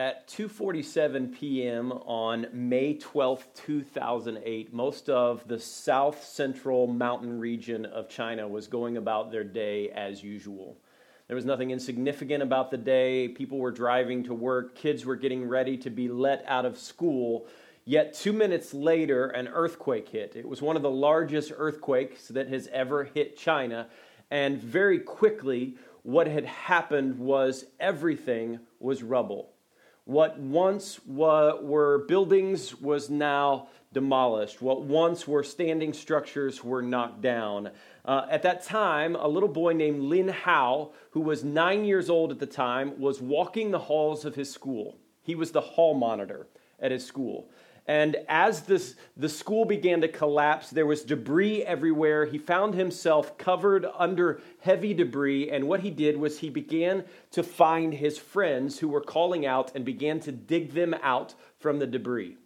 At 2:47 p.m. on May 12, 2008, most of the south central mountain region of China was going about their day as usual. There was nothing insignificant about the day. People were driving to work, kids were getting ready to be let out of school. Yet 2 minutes later, an earthquake hit. It was one of the largest earthquakes that has ever hit China, and very quickly what had happened was everything was rubble. What once were buildings was now demolished. What once were standing structures were knocked down. Uh, at that time, a little boy named Lin Hao, who was nine years old at the time, was walking the halls of his school. He was the hall monitor at his school. And as this, the school began to collapse, there was debris everywhere. He found himself covered under heavy debris. And what he did was he began to find his friends who were calling out and began to dig them out from the debris.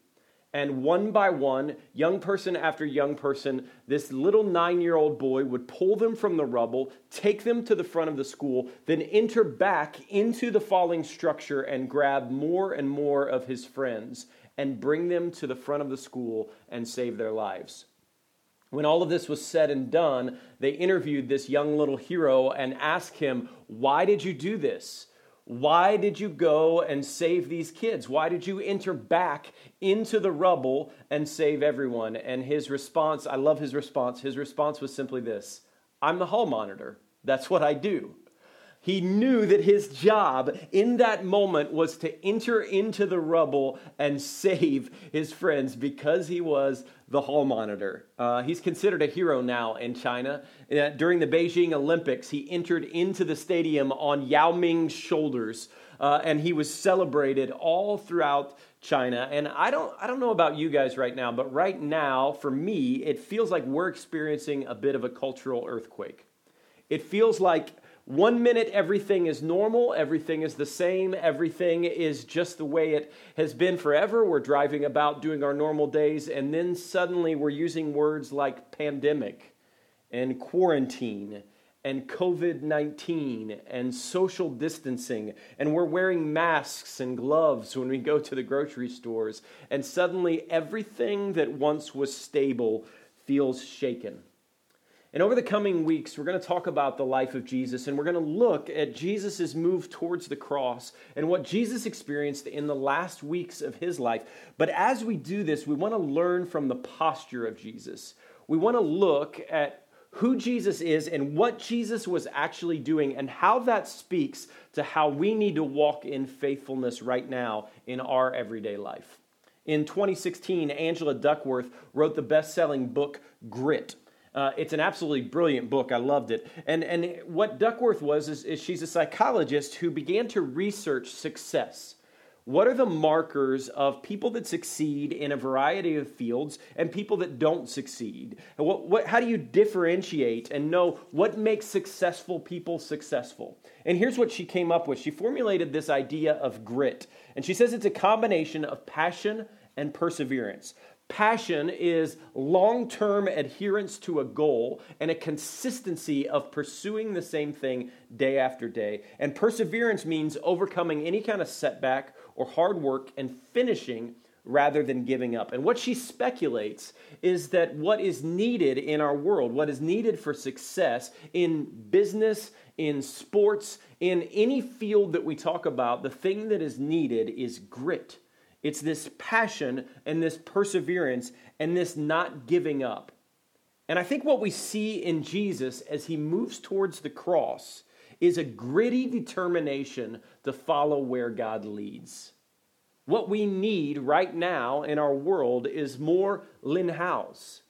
And one by one, young person after young person, this little nine year old boy would pull them from the rubble, take them to the front of the school, then enter back into the falling structure and grab more and more of his friends and bring them to the front of the school and save their lives. When all of this was said and done, they interviewed this young little hero and asked him, Why did you do this? Why did you go and save these kids? Why did you enter back into the rubble and save everyone? And his response, I love his response. His response was simply this I'm the hall monitor. That's what I do. He knew that his job in that moment was to enter into the rubble and save his friends because he was the hall monitor. Uh, he's considered a hero now in China. Uh, during the Beijing Olympics, he entered into the stadium on Yao Ming's shoulders, uh, and he was celebrated all throughout China. And I don't, I don't know about you guys right now, but right now, for me, it feels like we're experiencing a bit of a cultural earthquake. It feels like one minute, everything is normal, everything is the same, everything is just the way it has been forever. We're driving about doing our normal days, and then suddenly we're using words like pandemic and quarantine and COVID 19 and social distancing, and we're wearing masks and gloves when we go to the grocery stores, and suddenly everything that once was stable feels shaken. And over the coming weeks, we're going to talk about the life of Jesus and we're going to look at Jesus' move towards the cross and what Jesus experienced in the last weeks of his life. But as we do this, we want to learn from the posture of Jesus. We want to look at who Jesus is and what Jesus was actually doing and how that speaks to how we need to walk in faithfulness right now in our everyday life. In 2016, Angela Duckworth wrote the best selling book, Grit. Uh, it's an absolutely brilliant book. I loved it. And, and what Duckworth was is, is she's a psychologist who began to research success. What are the markers of people that succeed in a variety of fields and people that don't succeed? What, what, how do you differentiate and know what makes successful people successful? And here's what she came up with. She formulated this idea of grit. And she says it's a combination of passion and perseverance. Passion is long term adherence to a goal and a consistency of pursuing the same thing day after day. And perseverance means overcoming any kind of setback or hard work and finishing rather than giving up. And what she speculates is that what is needed in our world, what is needed for success in business, in sports, in any field that we talk about, the thing that is needed is grit it's this passion and this perseverance and this not giving up. And I think what we see in Jesus as he moves towards the cross is a gritty determination to follow where God leads. What we need right now in our world is more Lin Haos.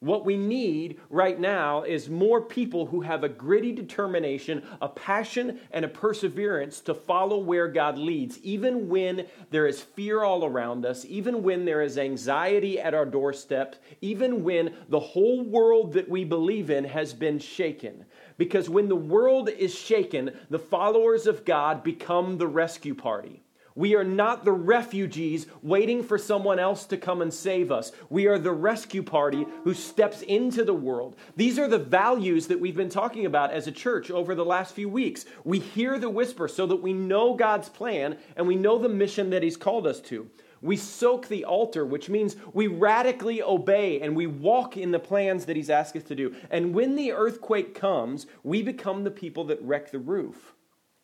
What we need right now is more people who have a gritty determination, a passion, and a perseverance to follow where God leads, even when there is fear all around us, even when there is anxiety at our doorstep, even when the whole world that we believe in has been shaken. Because when the world is shaken, the followers of God become the rescue party. We are not the refugees waiting for someone else to come and save us. We are the rescue party who steps into the world. These are the values that we've been talking about as a church over the last few weeks. We hear the whisper so that we know God's plan and we know the mission that He's called us to. We soak the altar, which means we radically obey and we walk in the plans that He's asked us to do. And when the earthquake comes, we become the people that wreck the roof.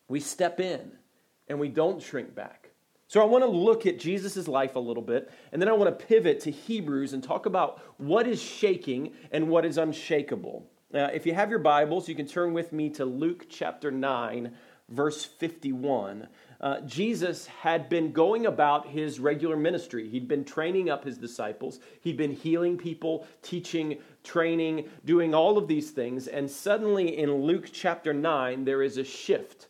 We step in and we don't shrink back. So I want to look at Jesus' life a little bit, and then I want to pivot to Hebrews and talk about what is shaking and what is unshakable. Now, if you have your Bibles, you can turn with me to Luke chapter 9, verse 51. Uh, Jesus had been going about his regular ministry. He'd been training up his disciples, he'd been healing people, teaching, training, doing all of these things. And suddenly in Luke chapter 9, there is a shift.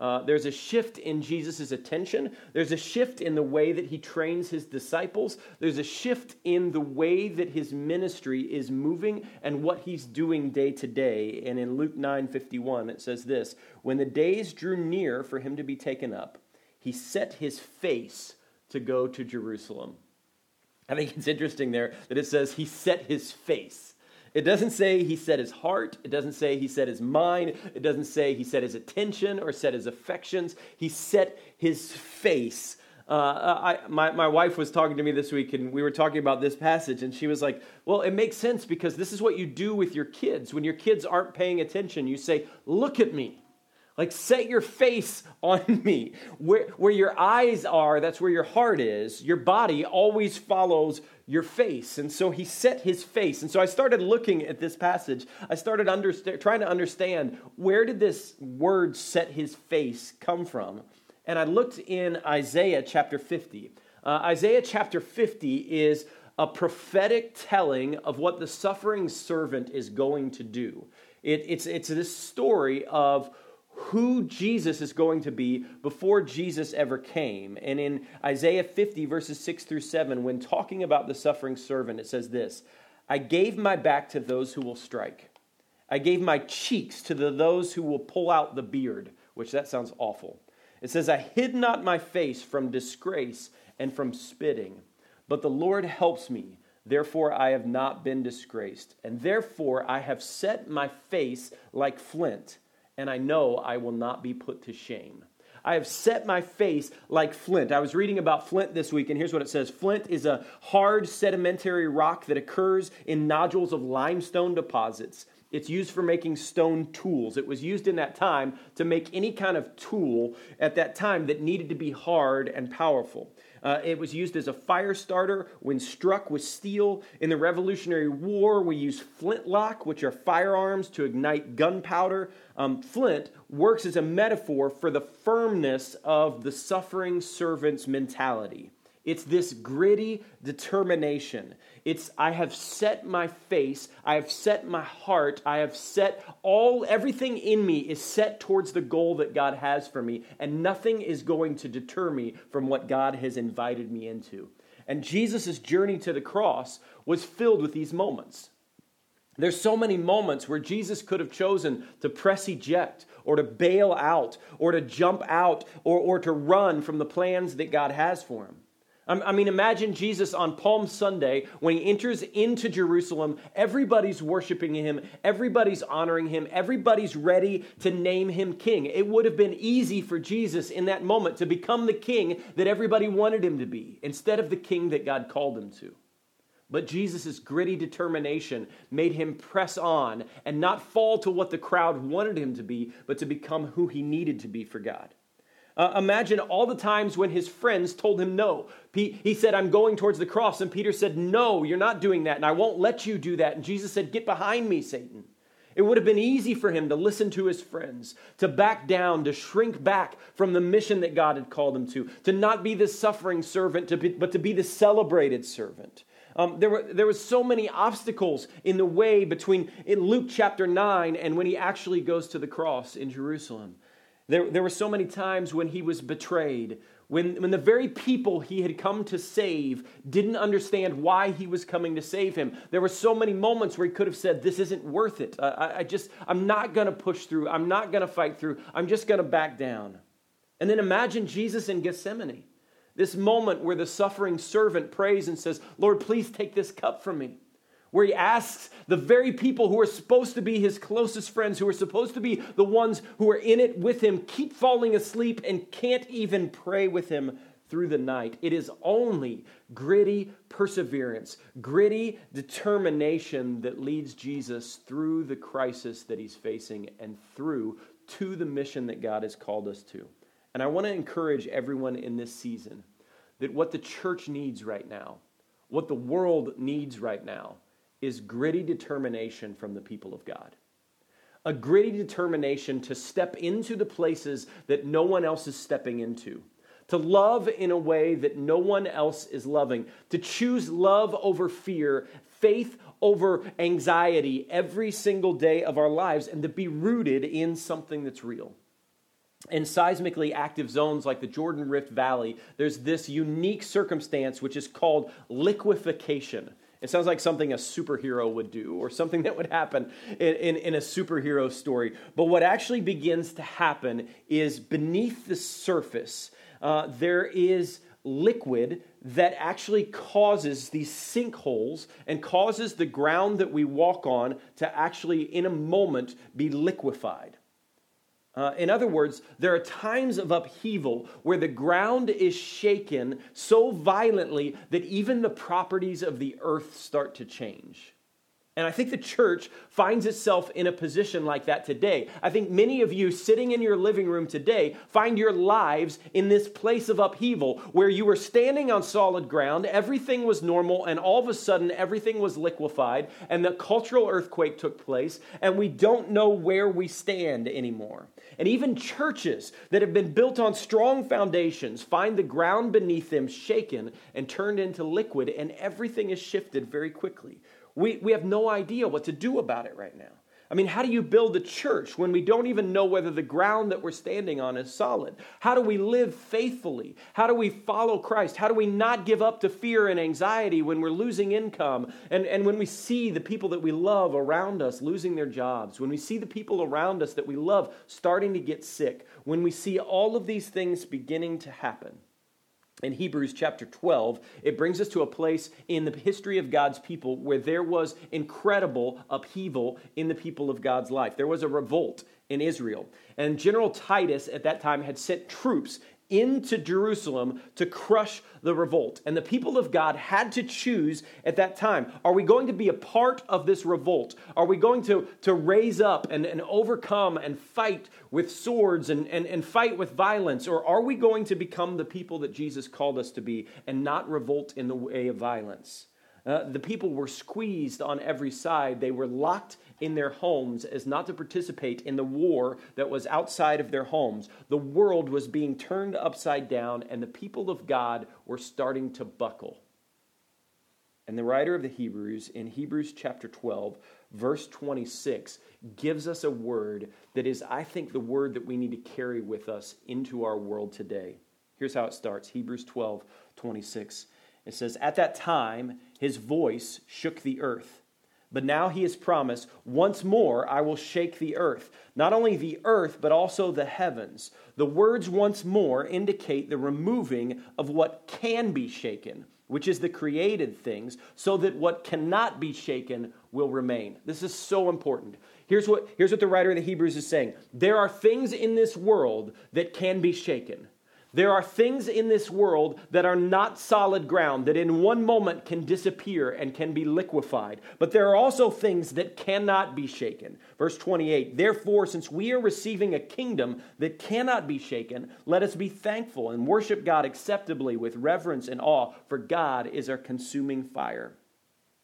Uh, there's a shift in Jesus' attention. There's a shift in the way that he trains his disciples. There's a shift in the way that his ministry is moving and what he's doing day to day. And in Luke 9 51, it says this When the days drew near for him to be taken up, he set his face to go to Jerusalem. I think it's interesting there that it says he set his face. It doesn't say he set his heart. It doesn't say he set his mind. It doesn't say he set his attention or set his affections. He set his face. Uh, I, my, my wife was talking to me this week, and we were talking about this passage, and she was like, Well, it makes sense because this is what you do with your kids. When your kids aren't paying attention, you say, Look at me. Like, set your face on me. Where, where your eyes are, that's where your heart is. Your body always follows your face. And so he set his face. And so I started looking at this passage. I started understand, trying to understand where did this word set his face come from? And I looked in Isaiah chapter 50. Uh, Isaiah chapter 50 is a prophetic telling of what the suffering servant is going to do. It, it's, it's this story of who Jesus is going to be before Jesus ever came. And in Isaiah 50, verses 6 through 7, when talking about the suffering servant, it says this I gave my back to those who will strike, I gave my cheeks to the, those who will pull out the beard, which that sounds awful. It says, I hid not my face from disgrace and from spitting, but the Lord helps me. Therefore, I have not been disgraced. And therefore, I have set my face like flint and I know I will not be put to shame. I have set my face like flint. I was reading about flint this week, and here's what it says Flint is a hard sedimentary rock that occurs in nodules of limestone deposits. It's used for making stone tools. It was used in that time to make any kind of tool at that time that needed to be hard and powerful. Uh, it was used as a fire starter when struck with steel. In the Revolutionary War, we used flintlock, which are firearms, to ignite gunpowder. Um, flint works as a metaphor for the firmness of the suffering servant's mentality. It's this gritty determination. It's I have set my face, I have set my heart, I have set all everything in me is set towards the goal that God has for me, and nothing is going to deter me from what God has invited me into. And Jesus' journey to the cross was filled with these moments. There's so many moments where Jesus could have chosen to press eject or to bail out or to jump out or, or to run from the plans that God has for him. I mean, imagine Jesus on Palm Sunday when he enters into Jerusalem. Everybody's worshiping him, everybody's honoring him, everybody's ready to name him king. It would have been easy for Jesus in that moment to become the king that everybody wanted him to be instead of the king that God called him to. But Jesus' gritty determination made him press on and not fall to what the crowd wanted him to be, but to become who he needed to be for God. Uh, imagine all the times when his friends told him no. He, he said, I'm going towards the cross. And Peter said, No, you're not doing that, and I won't let you do that. And Jesus said, Get behind me, Satan. It would have been easy for him to listen to his friends, to back down, to shrink back from the mission that God had called him to, to not be the suffering servant, to be, but to be the celebrated servant. Um, there, were, there was so many obstacles in the way between in Luke chapter 9 and when he actually goes to the cross in Jerusalem. There, there were so many times when he was betrayed, when, when the very people he had come to save didn't understand why he was coming to save him. There were so many moments where he could have said, This isn't worth it. I, I just, I'm not going to push through. I'm not going to fight through. I'm just going to back down. And then imagine Jesus in Gethsemane, this moment where the suffering servant prays and says, Lord, please take this cup from me. Where he asks the very people who are supposed to be his closest friends, who are supposed to be the ones who are in it with him, keep falling asleep and can't even pray with him through the night. It is only gritty perseverance, gritty determination that leads Jesus through the crisis that he's facing and through to the mission that God has called us to. And I want to encourage everyone in this season that what the church needs right now, what the world needs right now, is gritty determination from the people of God. A gritty determination to step into the places that no one else is stepping into to love in a way that no one else is loving, to choose love over fear, faith over anxiety every single day of our lives, and to be rooted in something that's real. In seismically active zones like the Jordan Rift Valley, there's this unique circumstance which is called liquefaction. It sounds like something a superhero would do or something that would happen in, in, in, a superhero story. But what actually begins to happen is beneath the surface, uh, there is liquid that actually causes these sinkholes and causes the ground that we walk on to actually, in a moment, be liquefied. Uh, in other words, there are times of upheaval where the ground is shaken so violently that even the properties of the earth start to change. And I think the church finds itself in a position like that today. I think many of you sitting in your living room today find your lives in this place of upheaval where you were standing on solid ground, everything was normal, and all of a sudden everything was liquefied, and the cultural earthquake took place, and we don't know where we stand anymore. And even churches that have been built on strong foundations find the ground beneath them shaken and turned into liquid, and everything is shifted very quickly. We, we have no idea what to do about it right now. I mean, how do you build a church when we don't even know whether the ground that we're standing on is solid? How do we live faithfully? How do we follow Christ? How do we not give up to fear and anxiety when we're losing income and, and when we see the people that we love around us losing their jobs, when we see the people around us that we love starting to get sick, when we see all of these things beginning to happen? In Hebrews chapter 12, it brings us to a place in the history of God's people where there was incredible upheaval in the people of God's life. There was a revolt in Israel. And General Titus at that time had sent troops into Jerusalem to crush the revolt. And the people of God had to choose at that time are we going to be a part of this revolt? Are we going to, to raise up and, and overcome and fight with swords and, and, and fight with violence? Or are we going to become the people that Jesus called us to be and not revolt in the way of violence? Uh, the people were squeezed on every side. They were locked in their homes as not to participate in the war that was outside of their homes. The world was being turned upside down, and the people of God were starting to buckle. And the writer of the Hebrews, in Hebrews chapter 12, verse 26, gives us a word that is, I think, the word that we need to carry with us into our world today. Here's how it starts Hebrews 12, 26. It says, At that time, his voice shook the earth. But now he has promised, Once more I will shake the earth. Not only the earth, but also the heavens. The words once more indicate the removing of what can be shaken, which is the created things, so that what cannot be shaken will remain. This is so important. Here's what, here's what the writer of the Hebrews is saying There are things in this world that can be shaken. There are things in this world that are not solid ground, that in one moment can disappear and can be liquefied. But there are also things that cannot be shaken. Verse 28 Therefore, since we are receiving a kingdom that cannot be shaken, let us be thankful and worship God acceptably with reverence and awe, for God is our consuming fire.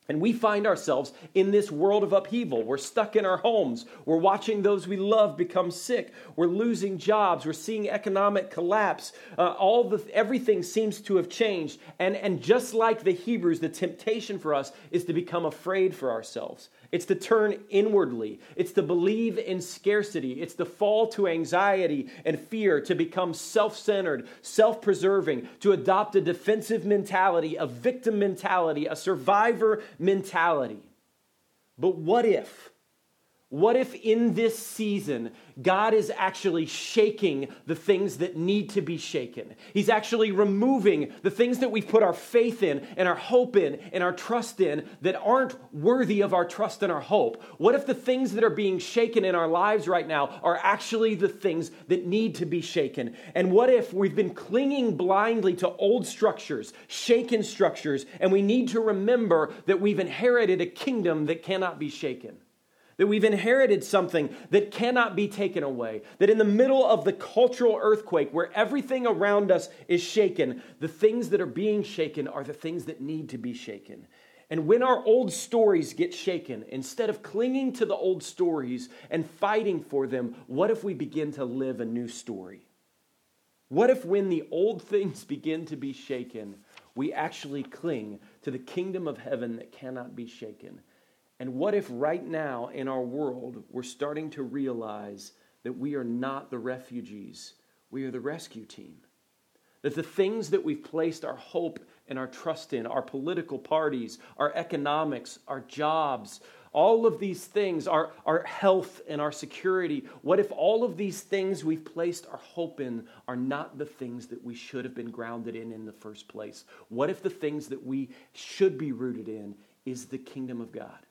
And we find ourselves in this world of upheaval. We're stuck in our homes. We're watching those we love become sick. We're losing jobs. We're seeing economic collapse. Uh, all the everything seems to have changed. And, and just like the Hebrews, the temptation for us is to become afraid for ourselves. It's to turn inwardly. It's to believe in scarcity. It's to fall to anxiety and fear, to become self centered, self preserving, to adopt a defensive mentality, a victim mentality, a survivor mentality. But what if? What if in this season, God is actually shaking the things that need to be shaken? He's actually removing the things that we've put our faith in and our hope in and our trust in that aren't worthy of our trust and our hope. What if the things that are being shaken in our lives right now are actually the things that need to be shaken? And what if we've been clinging blindly to old structures, shaken structures, and we need to remember that we've inherited a kingdom that cannot be shaken? That we've inherited something that cannot be taken away. That in the middle of the cultural earthquake, where everything around us is shaken, the things that are being shaken are the things that need to be shaken. And when our old stories get shaken, instead of clinging to the old stories and fighting for them, what if we begin to live a new story? What if, when the old things begin to be shaken, we actually cling to the kingdom of heaven that cannot be shaken? And what if right now in our world we're starting to realize that we are not the refugees, we are the rescue team? That the things that we've placed our hope and our trust in, our political parties, our economics, our jobs, all of these things, our, our health and our security, what if all of these things we've placed our hope in are not the things that we should have been grounded in in the first place? What if the things that we should be rooted in is the kingdom of God?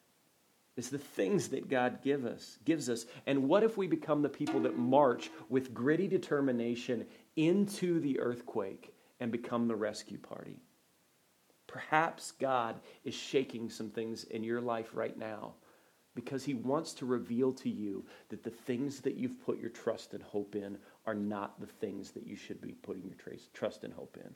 It's the things that God give us, gives us. And what if we become the people that march with gritty determination into the earthquake and become the rescue party? Perhaps God is shaking some things in your life right now because he wants to reveal to you that the things that you've put your trust and hope in are not the things that you should be putting your trust and hope in.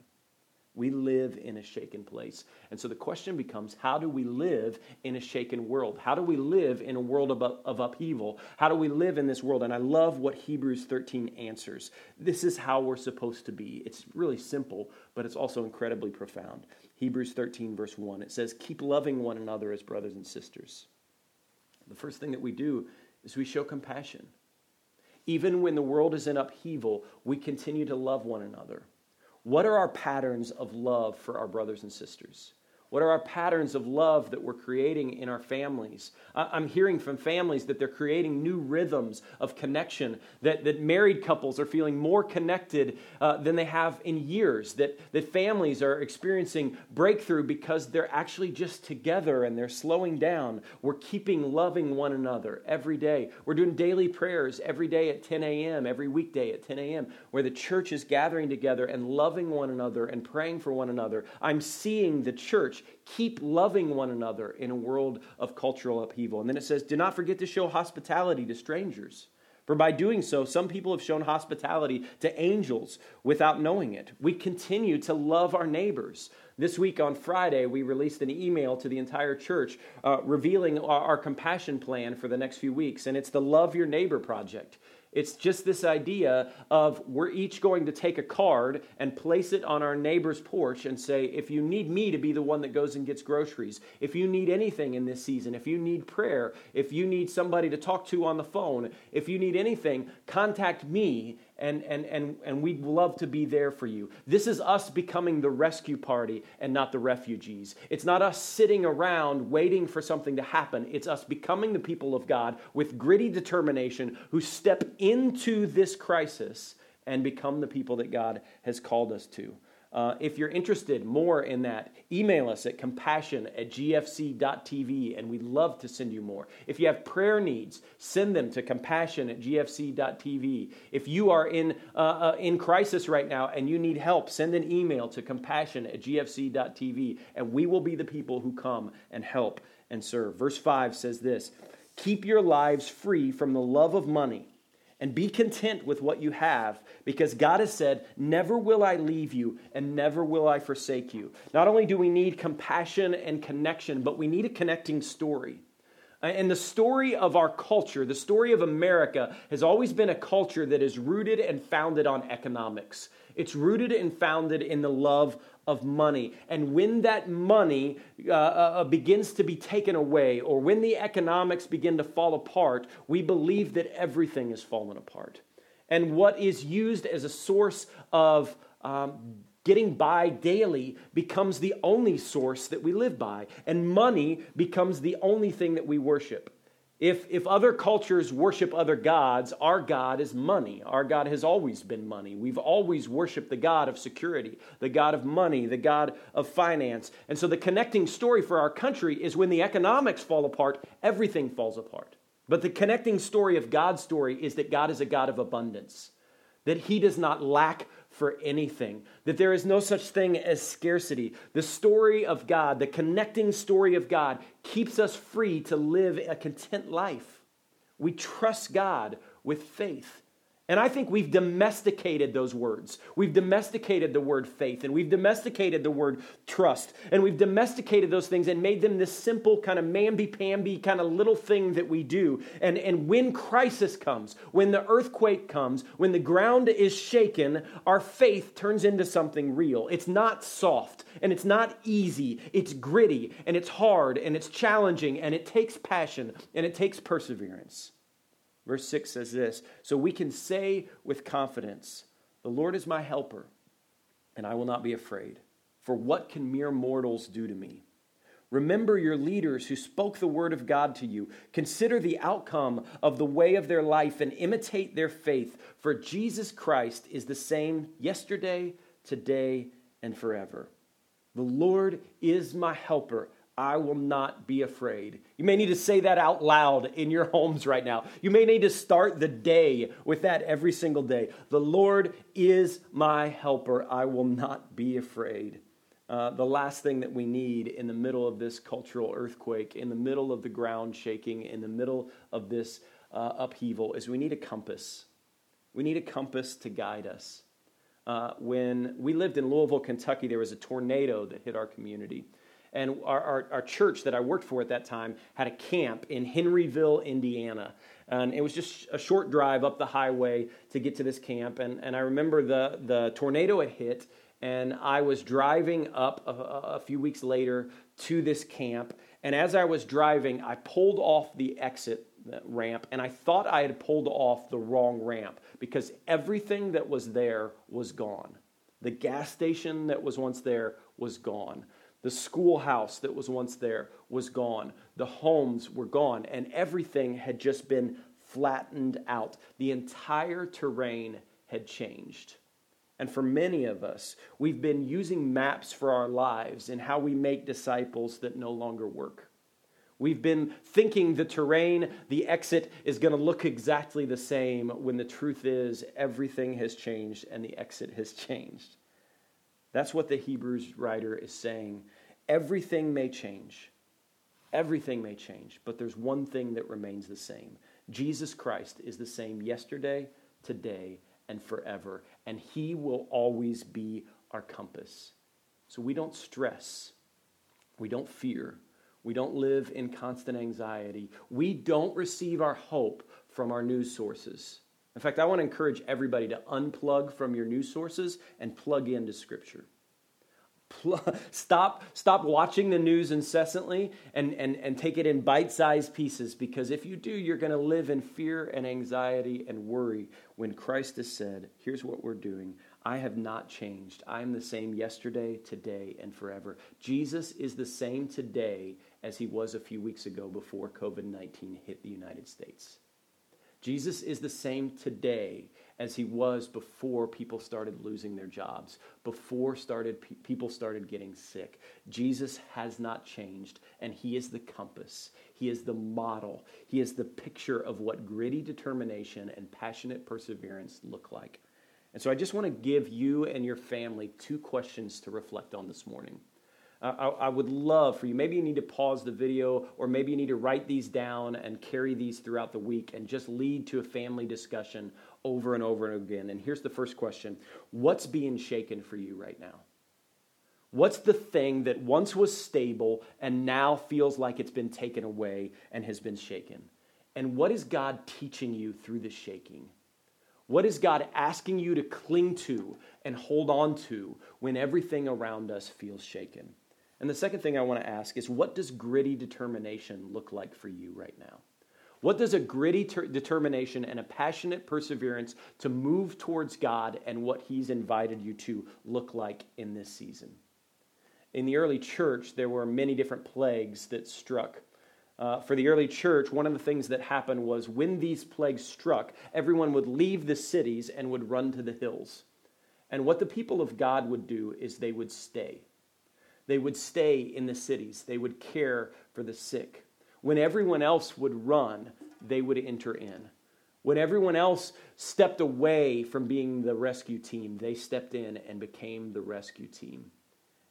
We live in a shaken place. And so the question becomes how do we live in a shaken world? How do we live in a world of, of upheaval? How do we live in this world? And I love what Hebrews 13 answers. This is how we're supposed to be. It's really simple, but it's also incredibly profound. Hebrews 13, verse 1, it says, Keep loving one another as brothers and sisters. The first thing that we do is we show compassion. Even when the world is in upheaval, we continue to love one another. What are our patterns of love for our brothers and sisters? What are our patterns of love that we're creating in our families? I'm hearing from families that they're creating new rhythms of connection, that, that married couples are feeling more connected uh, than they have in years, that, that families are experiencing breakthrough because they're actually just together and they're slowing down. We're keeping loving one another every day. We're doing daily prayers every day at 10 a.m., every weekday at 10 a.m., where the church is gathering together and loving one another and praying for one another. I'm seeing the church keep loving one another in a world of cultural upheaval. And then it says, do not forget to show hospitality to strangers. For by doing so, some people have shown hospitality to angels without knowing it. We continue to love our neighbors. This week on Friday, we released an email to the entire church uh, revealing our, our compassion plan for the next few weeks, and it's the Love Your Neighbor Project. It's just this idea of we're each going to take a card and place it on our neighbor's porch and say, if you need me to be the one that goes and gets groceries, if you need anything in this season, if you need prayer, if you need somebody to talk to on the phone, if you need anything, contact me and, and, and, and we'd love to be there for you. This is us becoming the rescue party and not the refugees. It's not us sitting around waiting for something to happen. It's us becoming the people of God with gritty determination who step into this crisis and become the people that God has called us to. Uh, if you're interested more in that, email us at compassion at gfc.tv and we'd love to send you more. If you have prayer needs, send them to compassion at gfc.tv. If you are in, uh, uh, in crisis right now and you need help, send an email to compassion at gfc.tv and we will be the people who come and help and serve. Verse 5 says this Keep your lives free from the love of money and be content with what you have because God has said, Never will I leave you and never will I forsake you. Not only do we need compassion and connection, but we need a connecting story. And the story of our culture, the story of America, has always been a culture that is rooted and founded on economics. It's rooted and founded in the love of money. And when that money uh, uh, uh, begins to be taken away, or when the economics begin to fall apart, we believe that everything has fallen apart. And what is used as a source of um, getting by daily becomes the only source that we live by. And money becomes the only thing that we worship. If, if other cultures worship other gods, our God is money. Our God has always been money. We've always worshiped the God of security, the God of money, the God of finance. And so the connecting story for our country is when the economics fall apart, everything falls apart. But the connecting story of God's story is that God is a God of abundance, that He does not lack for anything, that there is no such thing as scarcity. The story of God, the connecting story of God, keeps us free to live a content life. We trust God with faith. And I think we've domesticated those words. We've domesticated the word faith and we've domesticated the word trust. And we've domesticated those things and made them this simple kind of mamby-pamby kind of little thing that we do. And, and when crisis comes, when the earthquake comes, when the ground is shaken, our faith turns into something real. It's not soft and it's not easy. It's gritty and it's hard and it's challenging and it takes passion and it takes perseverance. Verse 6 says this So we can say with confidence, The Lord is my helper, and I will not be afraid. For what can mere mortals do to me? Remember your leaders who spoke the word of God to you. Consider the outcome of the way of their life and imitate their faith. For Jesus Christ is the same yesterday, today, and forever. The Lord is my helper. I will not be afraid. You may need to say that out loud in your homes right now. You may need to start the day with that every single day. The Lord is my helper. I will not be afraid. Uh, the last thing that we need in the middle of this cultural earthquake, in the middle of the ground shaking, in the middle of this uh, upheaval, is we need a compass. We need a compass to guide us. Uh, when we lived in Louisville, Kentucky, there was a tornado that hit our community. And our, our, our, church that I worked for at that time had a camp in Henryville, Indiana. And it was just a short drive up the highway to get to this camp. And, and I remember the, the tornado had hit, and I was driving up a, a few weeks later to this camp. And as I was driving, I pulled off the exit uh, ramp, and I thought I had pulled off the wrong ramp because everything that was there was gone. The gas station that was once there was gone. The schoolhouse that was once there was gone. The homes were gone, and everything had just been flattened out. The entire terrain had changed. And for many of us, we've been using maps for our lives and how we make disciples that no longer work. We've been thinking the terrain, the exit is going to look exactly the same when the truth is everything has changed and the exit has changed. That's what the Hebrews writer is saying. Everything may change. Everything may change, but there's one thing that remains the same. Jesus Christ is the same yesterday, today, and forever, and He will always be our compass. So we don't stress, we don't fear, we don't live in constant anxiety, we don't receive our hope from our news sources. In fact, I want to encourage everybody to unplug from your news sources and plug into Scripture. Stop, stop watching the news incessantly and, and, and take it in bite sized pieces because if you do, you're going to live in fear and anxiety and worry when Christ has said, Here's what we're doing. I have not changed. I am the same yesterday, today, and forever. Jesus is the same today as he was a few weeks ago before COVID 19 hit the United States. Jesus is the same today as he was before people started losing their jobs, before started pe- people started getting sick. Jesus has not changed, and he is the compass. He is the model. He is the picture of what gritty determination and passionate perseverance look like. And so I just want to give you and your family two questions to reflect on this morning. I, I, would love for you. Maybe you need to pause the video, or maybe you need to write these down and carry these throughout the week and just lead to a family discussion over and over and again. And here's the first question What's being shaken for you right now? What's the thing that once was stable and now feels like it's been taken away and has been shaken? And what is God teaching you through the shaking? What is God asking you to cling to and hold on to when everything around us feels shaken? And the second thing I want to ask is what does gritty determination look like for you right now? What does a gritty ter- determination and a passionate perseverance to move towards God and what He's invited you to look like in this season? In the early church, there were many different plagues that struck Uh, for the early church, one of the things that happened was when these plagues struck, everyone would leave the cities and would run to the hills. And what the people of God would do is they would stay. They would stay in the cities, they would care for the sick. When everyone else would run, they would enter in. When everyone else stepped away from being the rescue team, they stepped in and became the rescue team.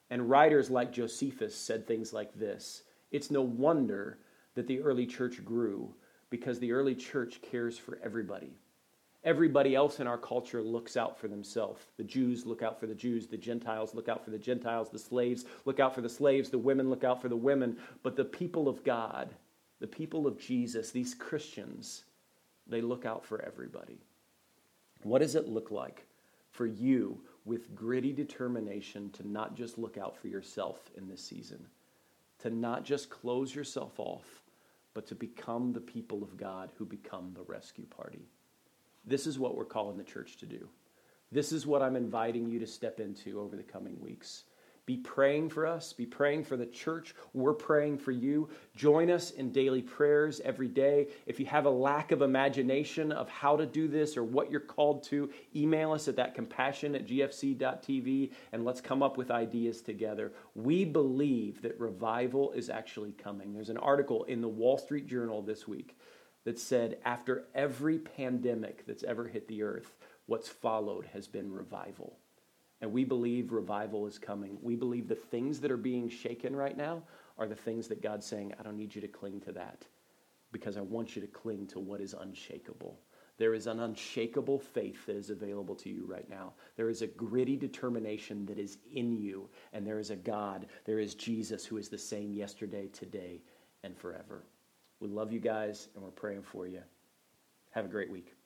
And writers like Josephus said things like this It's no wonder that the early church grew because the early church cares for everybody. Everybody else in our culture looks out for themselves. The Jews look out for the Jews. The Gentiles look out for the Gentiles. The slaves look out for the slaves. The women look out for the women. But the people of God, the people of Jesus, these Christians, they look out for everybody. What does it look like for you with gritty determination to not just look out for yourself in this season, to not just close yourself off, but to become the people of God who become the rescue party? This is what we're calling the church to do. This is what I'm inviting you to step into over the coming weeks. Be praying for us. Be praying for the church. We're praying for you. Join us in daily prayers every day. If you have a lack of imagination of how to do this or what you're called to, email us at that compassion at gfc.tv and let's come up with ideas together. We believe that revival is actually coming. There's an article in the Wall Street Journal this week that said after every pandemic that's ever hit the earth, what's followed has been revival. And we believe revival is coming. We believe the things that are being shaken right now are the things that God's saying, I don't need you to cling to that because I want you to cling to what is unshakable. There is an unshakable faith that is available to you right now. There is a gritty determination that is in you. And there is a God, there is Jesus who is the same yesterday, today, and forever. We love you guys, and we're praying for you. Have a great week.